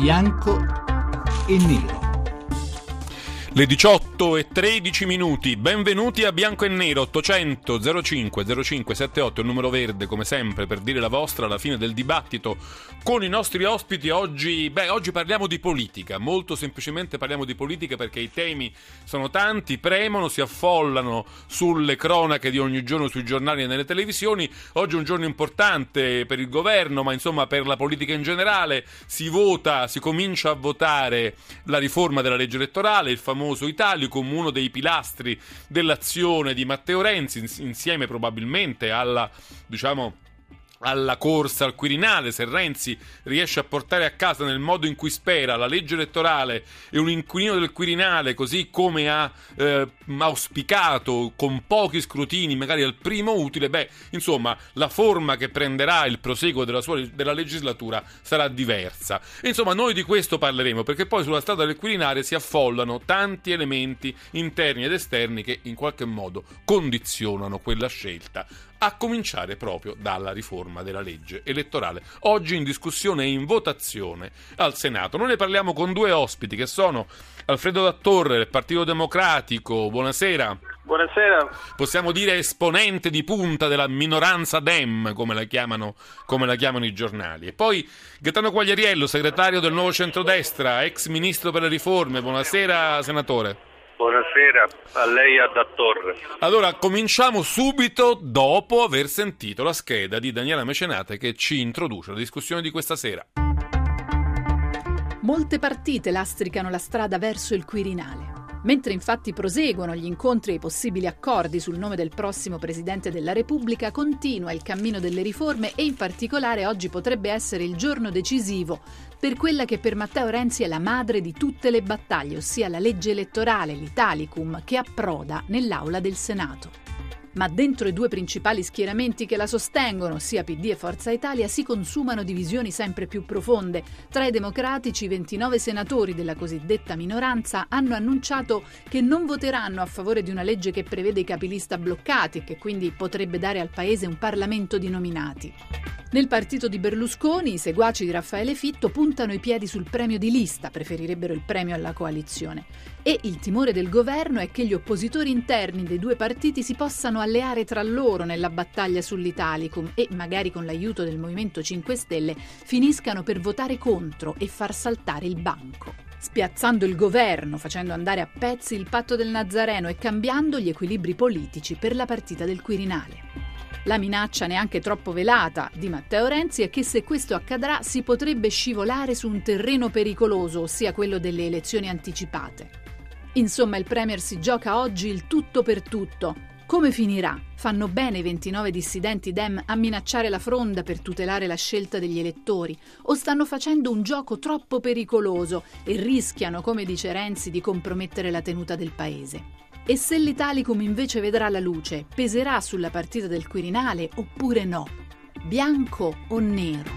bianco e nero. Le 18 e 13 minuti, benvenuti a Bianco e Nero 800 05 05 78, il numero verde come sempre per dire la vostra alla fine del dibattito con i nostri ospiti. Oggi, beh, oggi parliamo di politica, molto semplicemente parliamo di politica perché i temi sono tanti, premono, si affollano sulle cronache di ogni giorno sui giornali e nelle televisioni. Oggi è un giorno importante per il governo, ma insomma per la politica in generale. Si vota, si comincia a votare la riforma della legge elettorale, il famoso Italicum, uno dei pilastri dell'azione di Matteo Renzi, insieme probabilmente alla, diciamo, alla corsa al Quirinale, se Renzi riesce a portare a casa nel modo in cui spera la legge elettorale e un inquilino del Quirinale, così come ha eh, auspicato, con pochi scrutini, magari al primo utile, beh, insomma, la forma che prenderà il proseguo della, sua, della legislatura sarà diversa. Insomma, noi di questo parleremo, perché poi sulla strada del Quirinale si affollano tanti elementi interni ed esterni che in qualche modo condizionano quella scelta a cominciare proprio dalla riforma della legge elettorale, oggi in discussione e in votazione al Senato. Noi ne parliamo con due ospiti che sono Alfredo Dattorre del Partito Democratico, buonasera. Buonasera. Possiamo dire esponente di punta della minoranza Dem, come la chiamano, come la chiamano i giornali. E poi Gaetano Quagliariello, segretario del Nuovo Centrodestra, ex ministro per le riforme. Buonasera, senatore. Buonasera a lei e a Dattorre. Allora, cominciamo subito dopo aver sentito la scheda di Daniela Mecenate che ci introduce alla discussione di questa sera. Molte partite lastricano la strada verso il Quirinale. Mentre infatti proseguono gli incontri e i possibili accordi sul nome del prossimo Presidente della Repubblica, continua il cammino delle riforme e in particolare oggi potrebbe essere il giorno decisivo per quella che per Matteo Renzi è la madre di tutte le battaglie, ossia la legge elettorale, l'Italicum, che approda nell'aula del Senato. Ma dentro i due principali schieramenti che la sostengono, sia PD e Forza Italia, si consumano divisioni sempre più profonde. Tra i democratici, i 29 senatori della cosiddetta minoranza hanno annunciato che non voteranno a favore di una legge che prevede i capilista bloccati e che quindi potrebbe dare al Paese un Parlamento di nominati. Nel partito di Berlusconi i seguaci di Raffaele Fitto puntano i piedi sul premio di lista, preferirebbero il premio alla coalizione. E il timore del governo è che gli oppositori interni dei due partiti si possano alleare tra loro nella battaglia sull'Italicum e, magari con l'aiuto del Movimento 5 Stelle, finiscano per votare contro e far saltare il banco spiazzando il governo, facendo andare a pezzi il patto del Nazareno e cambiando gli equilibri politici per la partita del Quirinale. La minaccia neanche troppo velata di Matteo Renzi è che se questo accadrà si potrebbe scivolare su un terreno pericoloso, ossia quello delle elezioni anticipate. Insomma, il Premier si gioca oggi il tutto per tutto. Come finirà? Fanno bene i 29 dissidenti Dem a minacciare la fronda per tutelare la scelta degli elettori? O stanno facendo un gioco troppo pericoloso e rischiano, come dice Renzi, di compromettere la tenuta del paese? E se l'Italicum invece vedrà la luce, peserà sulla partita del Quirinale oppure no? Bianco o nero?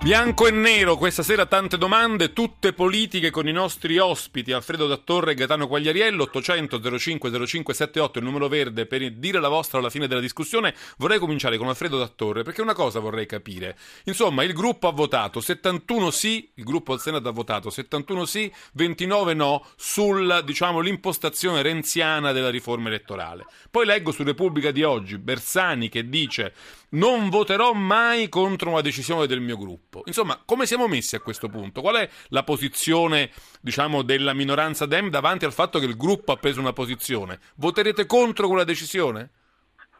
Bianco e nero, questa sera tante domande, tutte politiche con i nostri ospiti Alfredo Dattorre e Gaetano Quagliariello, 800 05 05 78, il numero verde per dire la vostra alla fine della discussione. Vorrei cominciare con Alfredo Dattorre perché una cosa vorrei capire. Insomma, il gruppo ha votato 71 sì, il gruppo al Senato ha votato 71 sì, 29 no sulla, diciamo, l'impostazione renziana della riforma elettorale. Poi leggo su Repubblica di oggi Bersani che dice non voterò mai contro una decisione del mio gruppo. Insomma, come siamo messi a questo punto? Qual è la posizione, diciamo, della minoranza Dem davanti al fatto che il gruppo ha preso una posizione? Voterete contro quella decisione?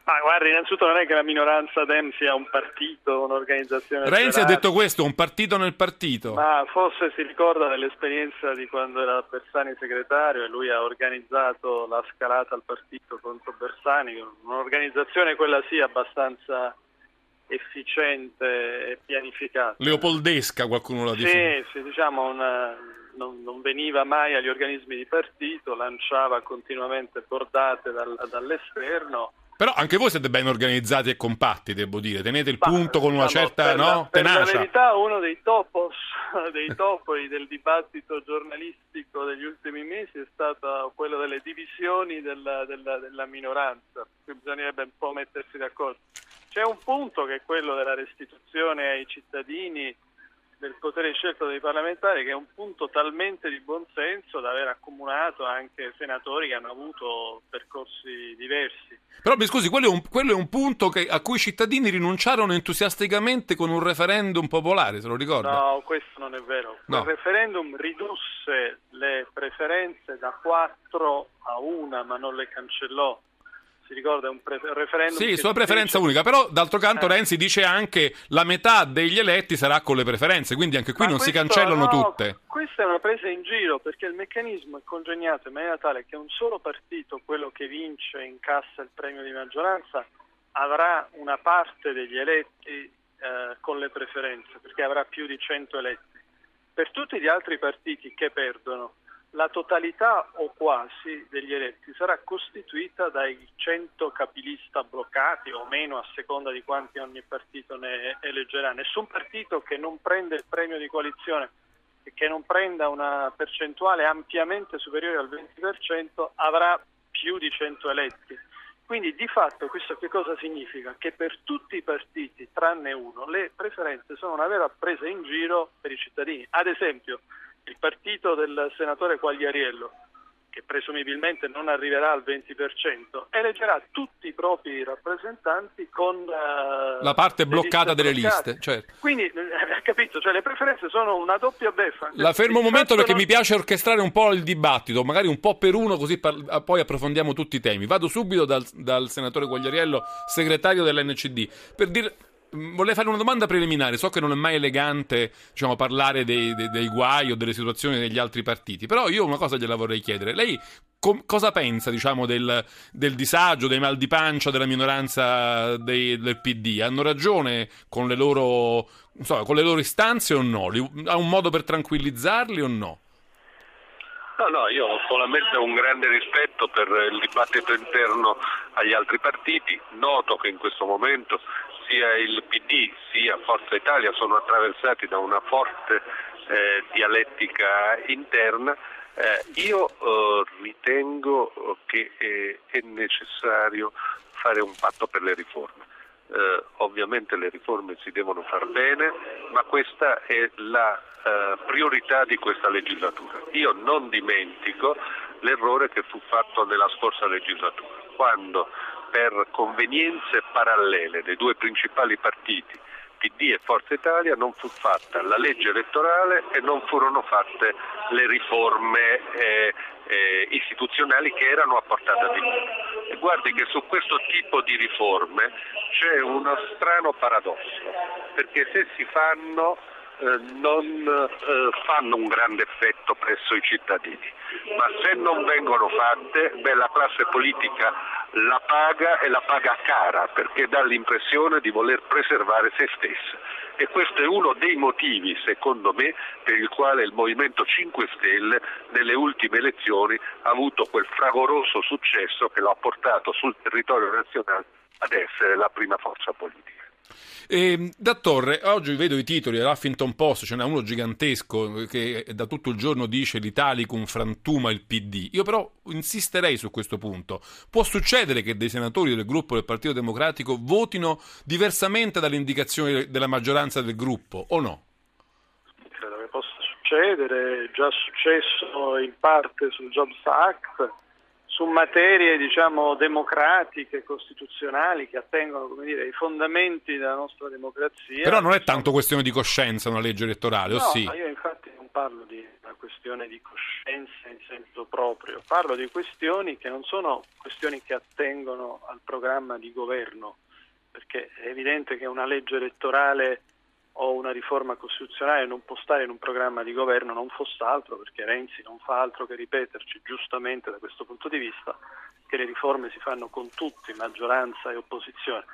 Ma guardi, innanzitutto non è che la minoranza Dem sia un partito, un'organizzazione. Renzi ha detto questo, un partito nel partito. Ma forse si ricorda dell'esperienza di quando era Bersani segretario e lui ha organizzato la scalata al partito contro Bersani, un'organizzazione quella sì abbastanza efficiente e pianificata. Leopoldesca qualcuno la dice? Sì, sì diciamo una, non, non, veniva mai agli organismi di partito, lanciava continuamente bordate dal, dall'esterno però anche voi siete ben organizzati e compatti, devo dire. Tenete il punto con una diciamo, certa per no, la, tenacia. Per la verità, uno dei topos, dei topoi del dibattito giornalistico degli ultimi mesi è stato quello delle divisioni della, della, della minoranza. Qui bisognerebbe un po' mettersi d'accordo. C'è un punto che è quello della restituzione ai cittadini del potere di scelta dei parlamentari che è un punto talmente di buonsenso da aver accomunato anche senatori che hanno avuto percorsi diversi. Però mi scusi, quello è un, quello è un punto che, a cui i cittadini rinunciarono entusiasticamente con un referendum popolare, se lo ricorda? No, questo non è vero. No. Il referendum ridusse le preferenze da 4 a 1, ma non le cancellò si ricorda, è un pre- referendum. Sì, sulla preferenza fece... unica, però d'altro canto eh. Renzi dice anche la metà degli eletti sarà con le preferenze, quindi anche qui Ma non questo, si cancellano no, tutte. Questa è una presa in giro perché il meccanismo è congegnato in maniera tale che un solo partito, quello che vince e incassa il premio di maggioranza, avrà una parte degli eletti eh, con le preferenze, perché avrà più di 100 eletti. Per tutti gli altri partiti che perdono, la totalità o quasi degli eletti sarà costituita dai 100 capilista bloccati o meno a seconda di quanti ogni partito ne eleggerà. Nessun partito che non prende il premio di coalizione e che non prenda una percentuale ampiamente superiore al 20% avrà più di 100 eletti. Quindi di fatto questo che cosa significa? Che per tutti i partiti, tranne uno, le preferenze sono una vera presa in giro per i cittadini. Ad esempio, il partito del senatore Quagliariello, che presumibilmente non arriverà al 20%, eleggerà tutti i propri rappresentanti con uh, la parte bloccata delle bloccate. liste. Certo. Quindi, eh, capito, cioè, le preferenze sono una doppia beffa. La fermo un momento perché non... mi piace orchestrare un po' il dibattito, magari un po' per uno, così par- poi approfondiamo tutti i temi. Vado subito dal, dal senatore Quagliariello, segretario dell'NCD, per dire Mm, vorrei fare una domanda preliminare. So che non è mai elegante diciamo, parlare dei, dei, dei, guai o delle situazioni degli altri partiti, però io una cosa gliela vorrei chiedere. Lei com- cosa pensa diciamo, del, del, disagio, dei mal di pancia della minoranza dei, del PD? Hanno ragione con le loro, so, con le loro istanze o no? Ha un modo per tranquillizzarli o no? No, no, io ho solamente un grande rispetto per il dibattito interno agli altri partiti. Noto che in questo momento sia il PD sia Forza Italia sono attraversati da una forte eh, dialettica interna. Eh, io eh, ritengo che eh, è necessario fare un patto per le riforme. Eh, ovviamente le riforme si devono far bene, ma questa è la eh, priorità di questa legislatura. Io non dimentico l'errore che fu fatto nella scorsa legislatura, quando per convenienze parallele dei due principali partiti, PD e Forza Italia, non fu fatta la legge elettorale e non furono fatte le riforme eh, eh, istituzionali che erano a portata di mano. E guardi che su questo tipo di riforme c'è uno strano paradosso, perché se si fanno eh, non eh, fanno un grande effetto presso i cittadini, ma se non vengono fatte, beh, la classe politica la paga e la paga cara perché dà l'impressione di voler preservare se stessa. E questo è uno dei motivi, secondo me, per il quale il Movimento 5 Stelle nelle ultime elezioni ha avuto quel fragoroso successo che lo ha portato sul territorio nazionale ad essere la prima forza politica. E, ehm, da Torre, oggi vedo i titoli, Huffington Post, ce n'è uno gigantesco che da tutto il giorno dice l'Italicum frantuma il PD. Io però insisterei su questo punto. Può succedere che dei senatori del gruppo del Partito Democratico votino diversamente dalle indicazioni della maggioranza del gruppo o no? Credo che possa succedere, è già successo in parte sul Jobs Act su materie diciamo, democratiche, costituzionali che attengono dire, ai fondamenti della nostra democrazia. Però non è tanto questione di coscienza una legge elettorale, no, o sì? io infatti non parlo di una questione di coscienza in senso proprio, parlo di questioni che non sono questioni che attengono al programma di governo, perché è evidente che una legge elettorale o una riforma costituzionale non può stare in un programma di governo, non fosse altro, perché Renzi non fa altro che ripeterci giustamente da questo punto di vista che le riforme si fanno con tutti, maggioranza e opposizione.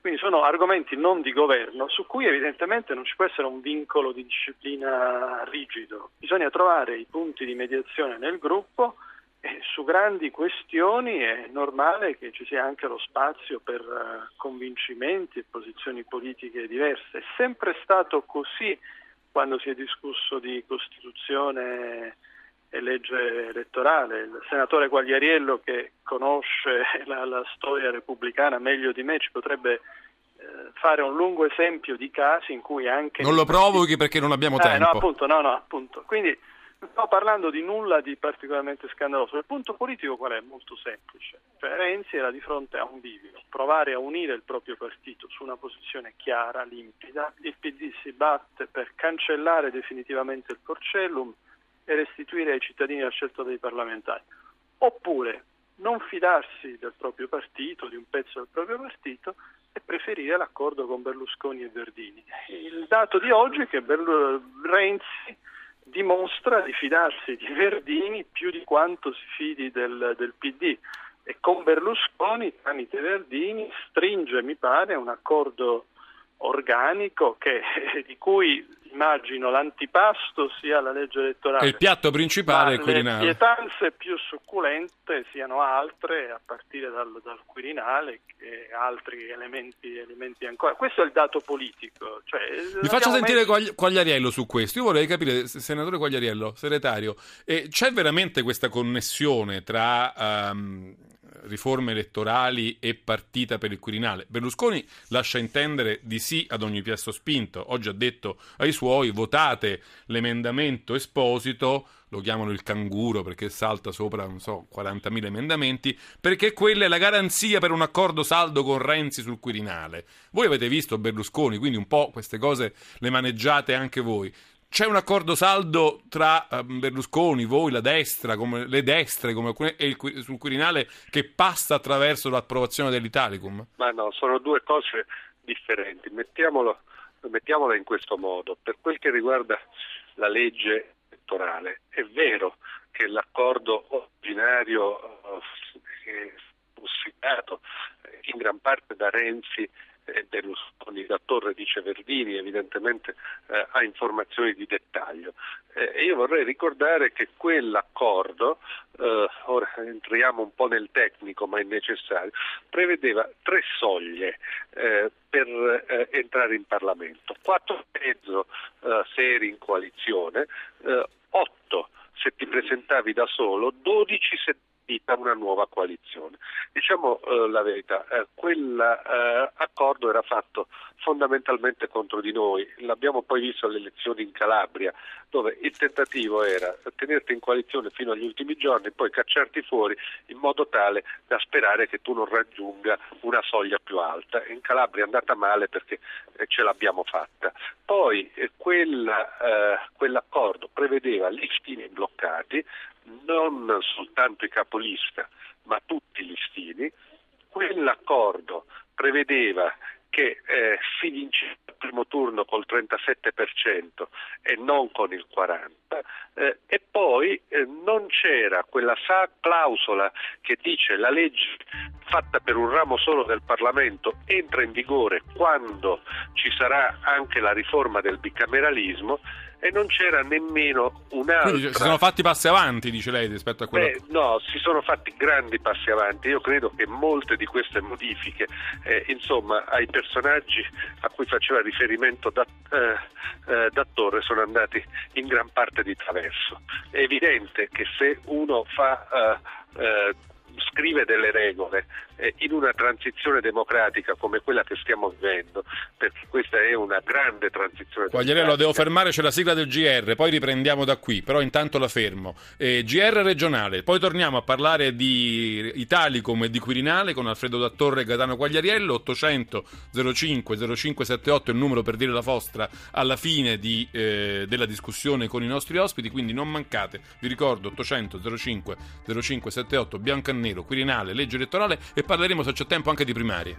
Quindi sono argomenti non di governo su cui evidentemente non ci può essere un vincolo di disciplina rigido. Bisogna trovare i punti di mediazione nel gruppo e su grandi questioni è normale che ci sia anche lo spazio per uh, convincimenti e posizioni politiche diverse. È sempre stato così quando si è discusso di Costituzione e legge elettorale. Il senatore Quagliariello, che conosce la, la storia repubblicana meglio di me, ci potrebbe eh, fare un lungo esempio di casi in cui anche... Non lo provochi perché non abbiamo eh, tempo. No, appunto, no, no, appunto. Quindi sto parlando di nulla di particolarmente scandaloso. Il punto politico qual è? Molto semplice. Cioè, Renzi era di fronte a un bivio, provare a unire il proprio partito su una posizione chiara, limpida. Il PD si batte per cancellare definitivamente il Porcellum e restituire ai cittadini la scelta dei parlamentari. Oppure non fidarsi del proprio partito, di un pezzo del proprio partito e preferire l'accordo con Berlusconi e Verdini. Il dato di oggi è che Renzi dimostra di fidarsi di Verdini più di quanto si fidi del, del PD e con Berlusconi tramite Verdini stringe, mi pare, un accordo organico che, di cui immagino l'antipasto sia la legge elettorale. Il piatto principale è il Quirinale. Le pietanze più succulente siano altre, a partire dal, dal Quirinale e altri elementi, elementi, ancora. Questo è il dato politico. Cioè, Mi faccio sentire messo... Quagliariello su questo. Io vorrei capire, senatore Quagliariello, segretario, eh, c'è veramente questa connessione tra... Um, riforme elettorali e partita per il Quirinale. Berlusconi lascia intendere di sì ad ogni piasto spinto. Oggi ha detto ai suoi votate l'emendamento esposito, lo chiamano il canguro perché salta sopra, non so, 40.000 emendamenti, perché quella è la garanzia per un accordo saldo con Renzi sul Quirinale. Voi avete visto Berlusconi, quindi un po' queste cose le maneggiate anche voi. C'è un accordo saldo tra Berlusconi, voi, la destra, come, le destre come, e il, sul Quirinale che passa attraverso l'approvazione dell'Italicum? Ma no, sono due cose differenti. Mettiamolo, mettiamola in questo modo. Per quel che riguarda la legge elettorale, è vero che l'accordo originario fu siglato in gran parte da Renzi Berlusconi, da Torre dice Verdini, evidentemente eh, ha informazioni di dettaglio. Eh, io vorrei ricordare che quell'accordo, eh, ora entriamo un po' nel tecnico ma è necessario, prevedeva tre soglie eh, per eh, entrare in Parlamento, quattro e mezzo eh, se eri in coalizione, otto se ti presentavi da solo, 12 se una nuova coalizione. Diciamo eh, la verità, eh, quell'accordo eh, era fatto fondamentalmente contro di noi, l'abbiamo poi visto alle elezioni in Calabria, dove il tentativo era tenerti in coalizione fino agli ultimi giorni, poi cacciarti fuori in modo tale da sperare che tu non raggiunga una soglia più alta. In Calabria è andata male perché eh, ce l'abbiamo fatta. Poi eh, quella, eh, quell'accordo prevedeva listini bloccati, non soltanto i capolista, ma tutti gli listini. Quell'accordo prevedeva che eh, si vinceva il primo turno col 37% e non con il 40% eh, e poi eh, non c'era quella clausola che dice la legge fatta per un ramo solo del Parlamento entra in vigore quando ci sarà anche la riforma del bicameralismo e non c'era nemmeno un'altra. Quindi si sono fatti passi avanti, dice lei, rispetto a quello. Beh, no, si sono fatti grandi passi avanti. Io credo che molte di queste modifiche, eh, insomma, ai personaggi a cui faceva riferimento da, eh, eh, Dattore sono andati in gran parte di traverso. È evidente che se uno fa eh, eh, scrive delle regole eh, in una transizione democratica come quella che stiamo vivendo, perché questa è una grande transizione Quagliarello, devo fermare, c'è la sigla del GR, poi riprendiamo da qui, però intanto la fermo. Eh, GR regionale, poi torniamo a parlare di Italicum e di Quirinale con Alfredo Dattorre e Gaetano Quagliariello, 800 05 0578 è il numero per dire la vostra alla fine di, eh, della discussione con i nostri ospiti, quindi non mancate, vi ricordo 800 05 0578 bianco e nero, Quirinale, legge elettorale e parleremo se c'è tempo anche di primarie.